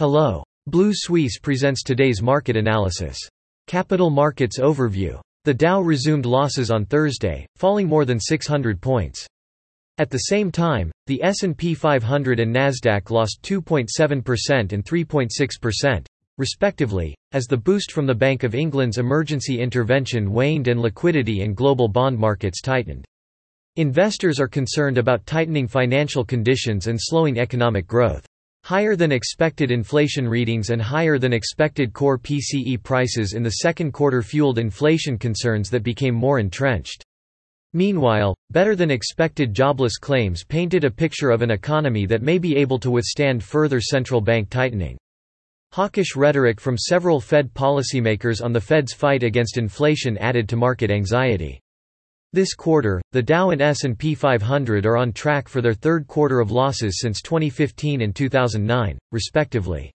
Hello. Blue Suisse presents today's market analysis. Capital Markets Overview. The Dow resumed losses on Thursday, falling more than 600 points. At the same time, the S&P 500 and Nasdaq lost 2.7% and 3.6%, respectively, as the boost from the Bank of England's emergency intervention waned and liquidity in global bond markets tightened. Investors are concerned about tightening financial conditions and slowing economic growth. Higher than expected inflation readings and higher than expected core PCE prices in the second quarter fueled inflation concerns that became more entrenched. Meanwhile, better than expected jobless claims painted a picture of an economy that may be able to withstand further central bank tightening. Hawkish rhetoric from several Fed policymakers on the Fed's fight against inflation added to market anxiety. This quarter, the Dow and S&P 500 are on track for their third quarter of losses since 2015 and 2009, respectively.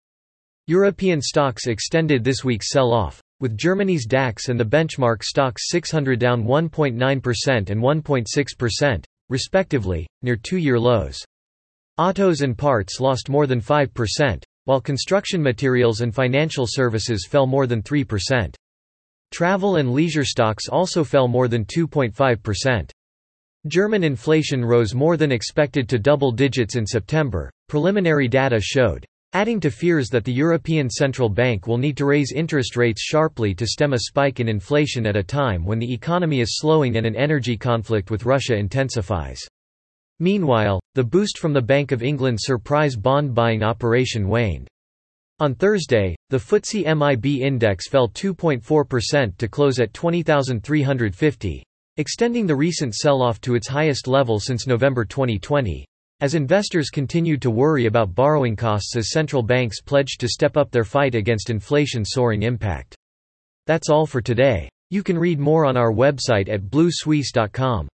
European stocks extended this week's sell-off, with Germany's DAX and the benchmark STOXX 600 down 1.9% and 1.6%, respectively, near two-year lows. Autos and parts lost more than 5%, while construction materials and financial services fell more than 3%. Travel and leisure stocks also fell more than 2.5%. German inflation rose more than expected to double digits in September, preliminary data showed, adding to fears that the European Central Bank will need to raise interest rates sharply to stem a spike in inflation at a time when the economy is slowing and an energy conflict with Russia intensifies. Meanwhile, the boost from the Bank of England's surprise bond buying operation waned. On Thursday, the FTSE MIB index fell 2.4% to close at 20,350, extending the recent sell-off to its highest level since November 2020, as investors continued to worry about borrowing costs as central banks pledged to step up their fight against inflation soaring impact. That's all for today. You can read more on our website at bluesuisse.com.